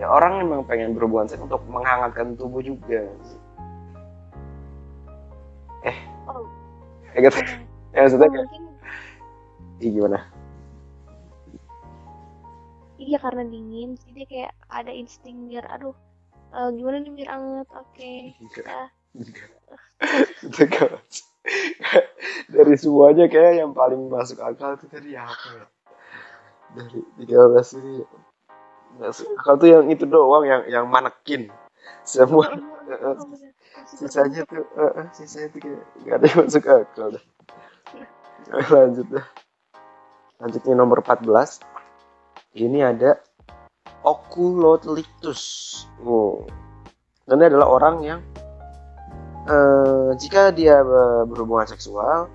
A: ya orang memang pengen berhubungan seks untuk menghangatkan tubuh juga. Eh.
B: Oh.
A: ya, gitu. ya maksudnya kayak,
B: mungkin...
A: ya, gimana?
B: Iya karena dingin. Jadi dia kayak ada insting biar aduh eh, gimana nih biar anget? Oke
A: Enggak.
B: Enggak.
A: Itu kan- dari semuanya kayak yang paling masuk akal itu tadi apa ya dari 13 ini masuk akal tuh yang itu doang yang yang manekin. Semua.
B: Oh, bener. Masih
A: sisanya tuh eh, sisanya tuh kayak gak ada yang masuk akal dah. Lanjut dah. Lanjutnya nomor 14 ini ada oculolictus oh. ini adalah orang yang eh, jika dia berhubungan seksual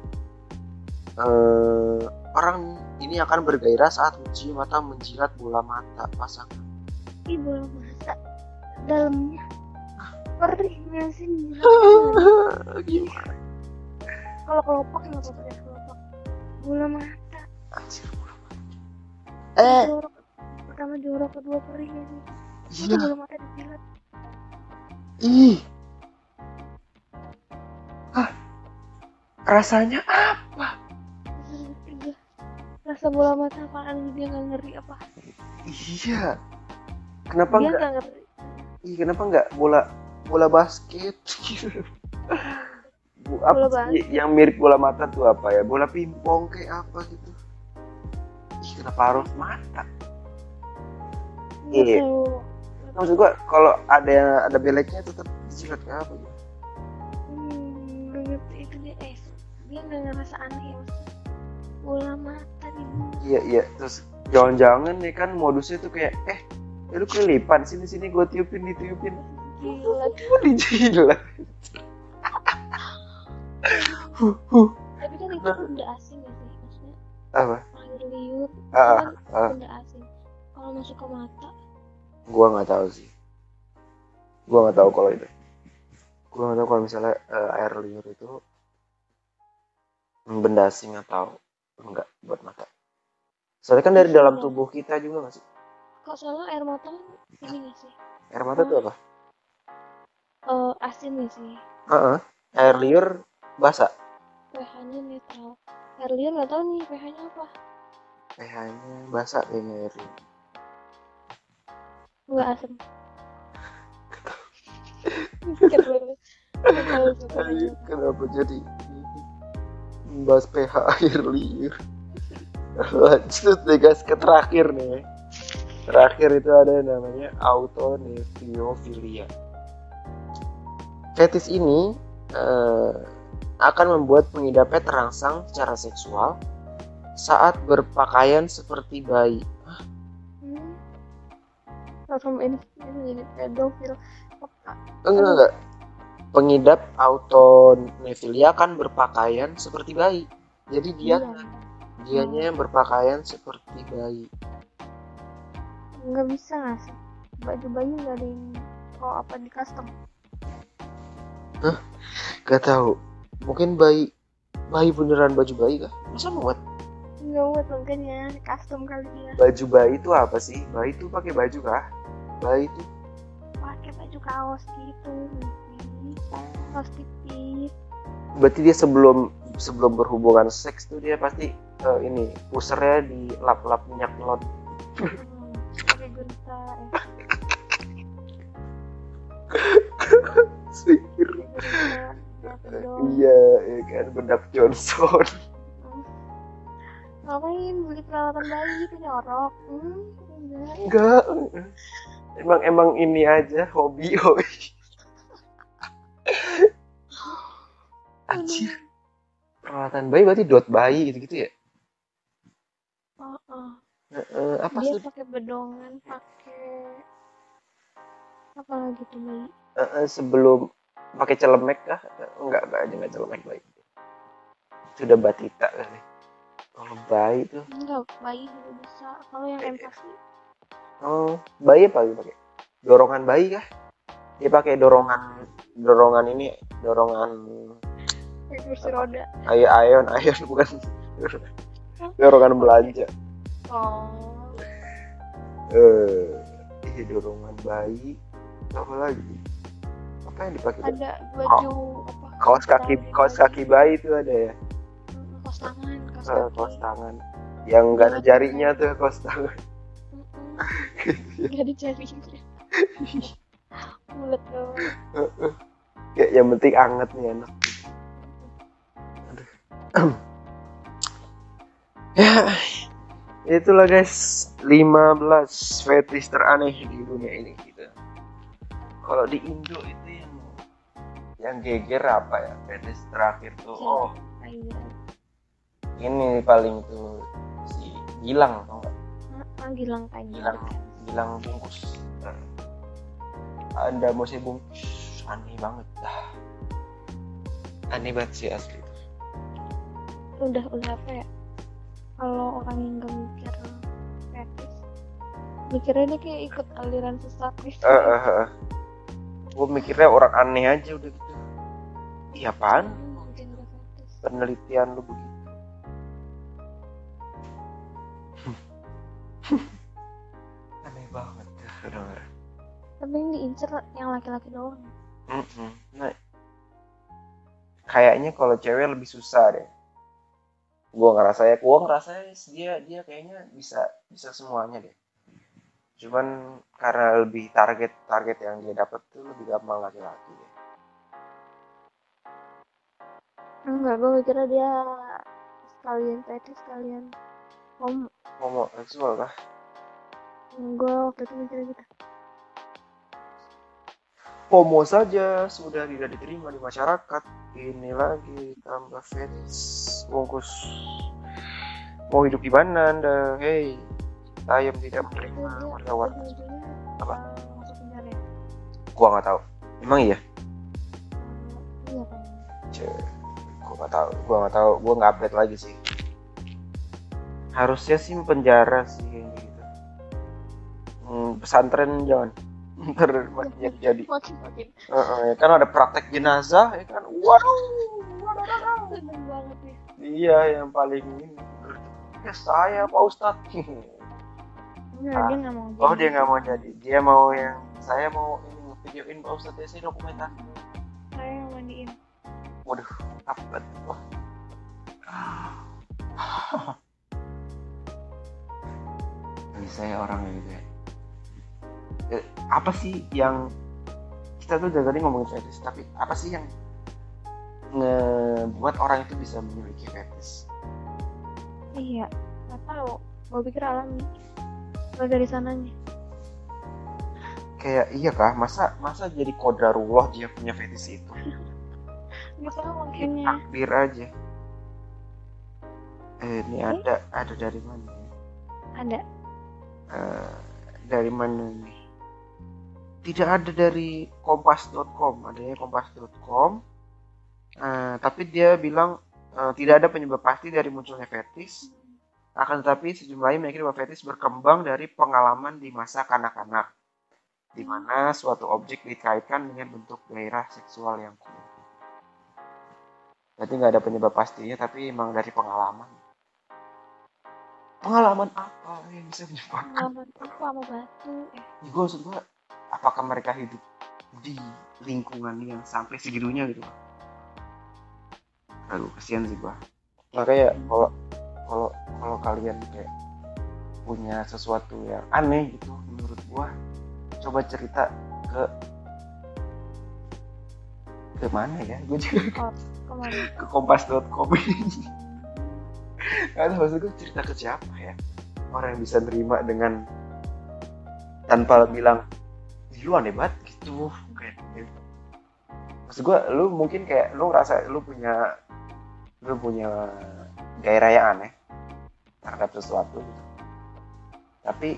A: eh, orang ini akan bergairah saat mencium atau menjilat bola mata pasangan.
B: Ih, bola mata. Dalamnya. Perih nggak sih
A: gimana?
B: Kalau kelopak nggak apa-apa kelopak? Bola mata.
A: Anjir, bola mata. Eh.
B: Jorok pertama jorok kedua perih itu
A: iya.
B: bola mata dijilat
A: ih. Ah. Rasanya apa?
B: Iya. rasa bola mata apaan? Dia nggak ngeri apa?
A: Iya. Kenapa
B: dia
A: enggak
B: nggak ngeri.
A: Ih, kenapa enggak bola bola basket? Bu, apa
B: Bola
A: sih? yang mirip bola mata tuh apa ya? Bola pingpong kayak apa gitu kenapa harus mata? Iya.
B: tahu
A: maksud gua kalau ada yang ada beleknya tetap dijilat ke apa gitu?
B: Hmm, itu dia eh dia nggak ngerasa aneh ya bola mata di
A: iya iya. Terus jangan-jangan nih kan modusnya tuh kayak eh ya lu kelipan sini sini gua tiupin ditiupin.
B: Gila.
A: Gua dijilat. Huh, huh.
B: tapi kan itu benda asing ya sih maksudnya?
A: Apa
B: itu kan
A: ah.
B: benda asing. Kalau masuk ke mata.
A: Gua nggak tahu sih. Gua nggak tahu kalau itu. Gua nggak tahu kalau misalnya eh, air liur itu benda asing atau enggak buat mata. Soalnya kan dari dalam tubuh kita juga nggak sih?
B: Kok soalnya air mata ini nggak sih?
A: Air mata tuh apa?
B: Eh asin ya sih?
A: Heeh. air liur basa
B: pH-nya netral. Air liur nggak tahu nih pH-nya apa
A: pH-nya basa kayaknya
B: asam tuh
A: Ayo,
B: pH-nya.
A: kenapa jadi membahas pH air liur. Lanjut deh guys ke terakhir nih. Terakhir itu ada yang namanya autonefiofilia fetis ini eh, akan membuat pengidapnya terangsang secara seksual saat berpakaian seperti bayi
B: Hmm. Langsung ini jadi pedofil.
A: enggak enggak pengidap autonefilia akan berpakaian seperti bayi jadi dia
B: Iya.
A: dianya yang berpakaian seperti bayi
B: nggak bisa nggak sih baju bayi nggak ada yang kalau apa di custom
A: Gak tahu. Mungkin bayi bayi beneran baju bayi kah? Masa muat?
B: Nggak buat makanya custom kali ya
A: Baju bayi itu apa sih? Bayi itu pakai baju kah? Bayi itu
B: pakai baju kaos gitu kaos tipis
A: berarti dia sebelum sebelum berhubungan seks tuh dia pasti eh, ini pusernya di lap-lap minyak telon.
B: Eh dong
A: Iya, ya kan bedak Johnson.
B: Ngapain beli peralatan bayi itu nyorok hmm enggak
A: Enggak. Emang emang ini aja hobi hobi. Anjir. Peralatan bayi berarti dot bayi gitu-gitu ya?
B: oh, oh.
A: Eh, apa
B: dia
A: sih?
B: pakai bedongan pakai apa lagi tuh bayi
A: Eh, eh, sebelum pakai celemek kah? Enggak, enggak aja enggak celemek bayi. Sudah batita kali. Bayi tuh,
B: enggak bayi juga bisa. Kalau yang empati
A: oh bayi apa pakai? Dorongan bayi kah? Dia pakai dorongan dorongan ini, dorongan
B: kursi roda.
A: Ayo ion ion bukan. Dorongan belanja.
B: Oh.
A: Eh eh dorongan bayi. Apa lagi? Apa yang dipakai
B: ada baju apa?
A: kaos kaki kaos kaki bayi itu ada ya?
B: Mm, kaos tangan kaki
A: kaos tangan. Yang nggak ada jarinya tuh kaos tangan.
B: Gak ada jarinya. Mulut doang.
A: Ya yang penting anget nih Aduh. ya itulah guys 15 fetish teraneh di dunia ini gitu. Kalau di Indo itu yang yang geger apa ya? Fetish terakhir tuh oh.
B: Iya.
A: Ini paling tuh si Gilang tau nggak?
B: Ah, Gilang kain
A: Gilang Gilang bungkus. Nah, anda masih bungkus aneh banget dah. Aneh banget sih asli
B: udah udah apa ya? Kalau orang yang gak mikir fetish mikirnya dia kayak ikut aliran sesat gitu
A: eh eh eh. gue mikirnya orang aneh aja udah gitu. Iya apaan?
B: Gak fetish
A: penelitian lu begitu aneh banget ya saudara
B: tapi yang diincer yang laki-laki doang
A: Mm-mm. Nah, kayaknya kalau cewek lebih susah deh. Gua ngerasa ya, gua ngerasa dia dia kayaknya bisa bisa semuanya deh. Cuman karena lebih target target yang dia dapat tuh lebih gampang laki-laki deh.
B: enggak gue mikirnya dia sekalian fetish sekalian homo
A: Homoseksual kah?
B: gue waktu itu mikirnya gitu
A: Homo saja sudah tidak diterima di masyarakat. Ini lagi tambah fetish bungkus. Mau hidup di mana anda? Hei, saya tidak menerima
B: Dia-
A: warga warga.
B: ujung-ujungnya,
A: Apa?
B: eh, ya
A: Gua nggak tahu. Emang iya?
B: Iya kan
A: Cek, gua nggak tahu, gua nggak tahu, gua nggak update lagi sih. Harusnya sih penjara sih gitu. Hmm, pesantren jangan. Ntar makin jadi.
B: makin makin
A: Heeh, ya kan ada praktek jenazah, ya kan. Waduh,
B: seneng banget ya
A: Iya, yang paling ini. Ya saya Pak Ustadz.
B: enggak
A: Ah.
B: dia nggak mau
A: Oh
B: jadi.
A: dia nggak mau jadi, dia mau yang saya mau ini videoin Pak Ustadz ya saya dokumenter.
B: saya yang mandiin
A: Waduh, apa tuh? Wah. Bisa ya orang gitu ya. Eh, apa sih yang kita tuh dari tadi ngomongin fetish, tapi apa sih yang ngebuat orang itu bisa memiliki fetish?
B: iya nggak tahu gue pikir alami Kalau dari sananya
A: Kayak iya kah? Masa masa jadi kodarullah dia punya fetish itu?
B: nggak tahu makanya
A: takdir aja. Eh, ini ada ada dari mana? ya?
B: ada
A: Eh, dari mana nih? Tidak ada dari kompas.com, adanya kompas.com. Eh, tapi dia bilang eh, tidak ada penyebab pasti dari munculnya fetis. Akan tetapi sejumlah lain meyakini bahwa fetis berkembang dari pengalaman di masa kanak-kanak, di mana suatu objek dikaitkan dengan bentuk gairah seksual yang kuat. Berarti nggak ada penyebab pastinya, tapi emang dari pengalaman. Pengalaman apa yang bisa menyebabkan?
B: pengalaman apa sama batu? Eh
A: Ya, gue maksud gue apakah mereka hidup di lingkungan yang sampai segitunya gitu aduh kasihan sih gue makanya kalau kalau kalau kalian kayak punya sesuatu yang aneh gitu menurut gue coba cerita ke ke mana ya? Gue juga
B: oh
A: ke kompas.com Nggak tahu maksud gue cerita ke siapa ya orang yang bisa nerima dengan tanpa bilang "Ih, lu aneh banget gitu kayak gitu. maksud gue lu mungkin kayak lu ngerasa lu punya lu punya gairah yang aneh terhadap sesuatu gitu. tapi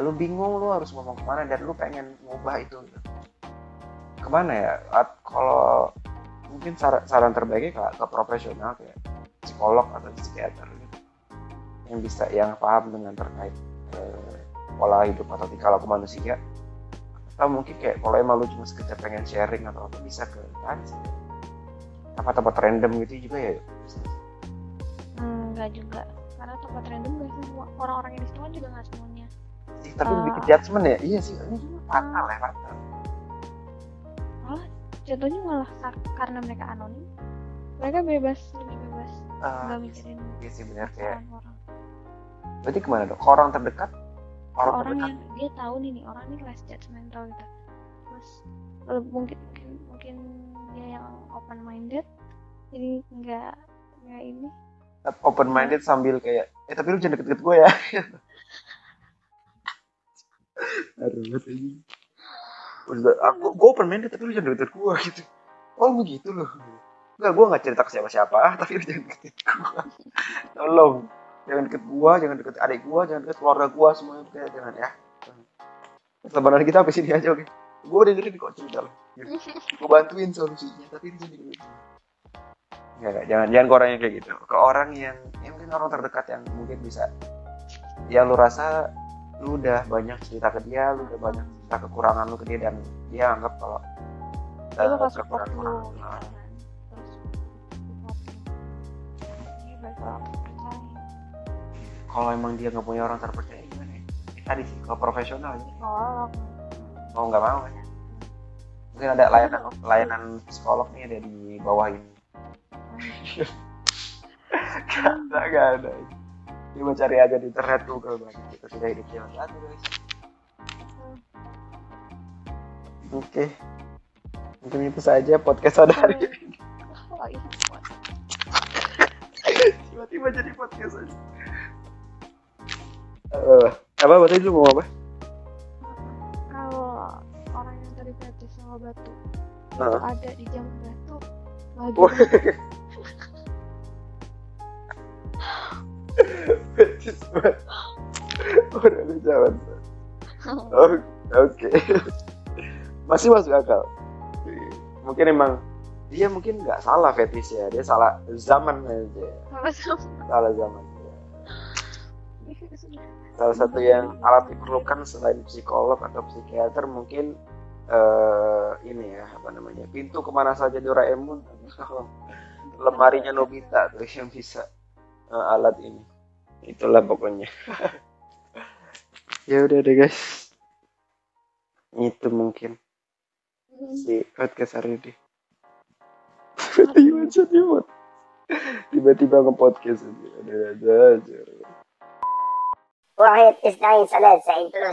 A: lu bingung lu harus ngomong ke mana dan lu pengen ngubah itu gitu. ke mana ya At- kalau mungkin saran, saran terbaiknya ke, ke profesional kayak psikolog atau psikiater yang bisa yang paham dengan terkait eh, pola hidup atau tingkah laku manusia. Atau mungkin kayak kalau emang lu cuma sekedar pengen sharing atau apa bisa ke kan sih. Apa tempat random gitu juga ya?
B: Hmm, nggak juga. Karena tempat random gak semua orang-orang yang di situ kan juga nggak semuanya.
A: Ih, tapi
B: Ah.
A: lebih ke judgement ya? Iya sih ini fatal ya fatal.
B: Jatuhnya malah kar- karena mereka anonim mereka bebas lebih bebas.
A: Ah,
B: nggak mikirin
A: iya sih benar kayak
B: orang-orang
A: berarti ke mana dong? Ke orang terdekat? Orang,
B: orang
A: terdekat?
B: yang dia tahu nih nih orang ini less judgmental gitu. Terus mungkin mungkin mungkin dia yang open minded jadi nggak nggak ini.
A: Open minded sambil kayak eh tapi lu jangan deket-deket gue ya. Aduh ini. Udah, aku gue open minded tapi lu jangan deket gue gitu. Oh begitu loh. Enggak, gue gak cerita ke siapa-siapa, tapi lu jangan deket gue. Tolong, jangan deket gue, jangan deket adik gue, jangan deket keluarga gue, semuanya kayak jangan ya. Lebaran kita sampai sini aja, oke? Gue dengerin kok cerita lo. Gue bantuin solusinya, tapi ini jadi Enggak, enggak, jangan jangan ke orang yang kayak gitu. Ke orang yang, ya mungkin orang terdekat yang mungkin bisa, ya lu rasa lu udah banyak cerita ke dia, lu udah banyak cerita kekurangan lu ke dia dan dia anggap kalau
B: support
A: kekurangan-
B: lu
A: kalau emang dia nggak punya orang terpercaya gimana ya? Eh, tadi sih kalau profesional ya.
B: Tolong.
A: Mau nggak mau kan mungkin ada layanan layanan psikolog nih ada di bawah ini. Nggak ada nggak ada. Coba cari aja di internet Google banget kita sudah hidup jalan satu guys oke. Mungkin itu saja podcast pada hari ini
B: oh iya.
A: Tiba-tiba jadi podcast aja Eh, apa berarti lu mau apa
B: kalau orang yang tadi fetish sama batu
A: Heeh.
B: ada di jam batu lagi
A: Wah. Fetish banget. Udah ada jalan. Oh, Oke. Masih masuk akal. Mungkin emang dia mungkin nggak salah fetish ya, dia salah zaman aja. Salah zaman. Salah satu yang alat diperlukan selain psikolog atau psikiater mungkin eh ini ya apa namanya pintu ke mana saja Doraemon lemarinya Nobita tuh yang bisa eh, alat ini. Itulah pokoknya. Ya udah deh guys. Itu mungkin. Si podcast hari ini. Tiba-tiba mod tiba-tiba nge-podcast. Aja ada aja aja
C: واحد اثنين ثلاثة انت لو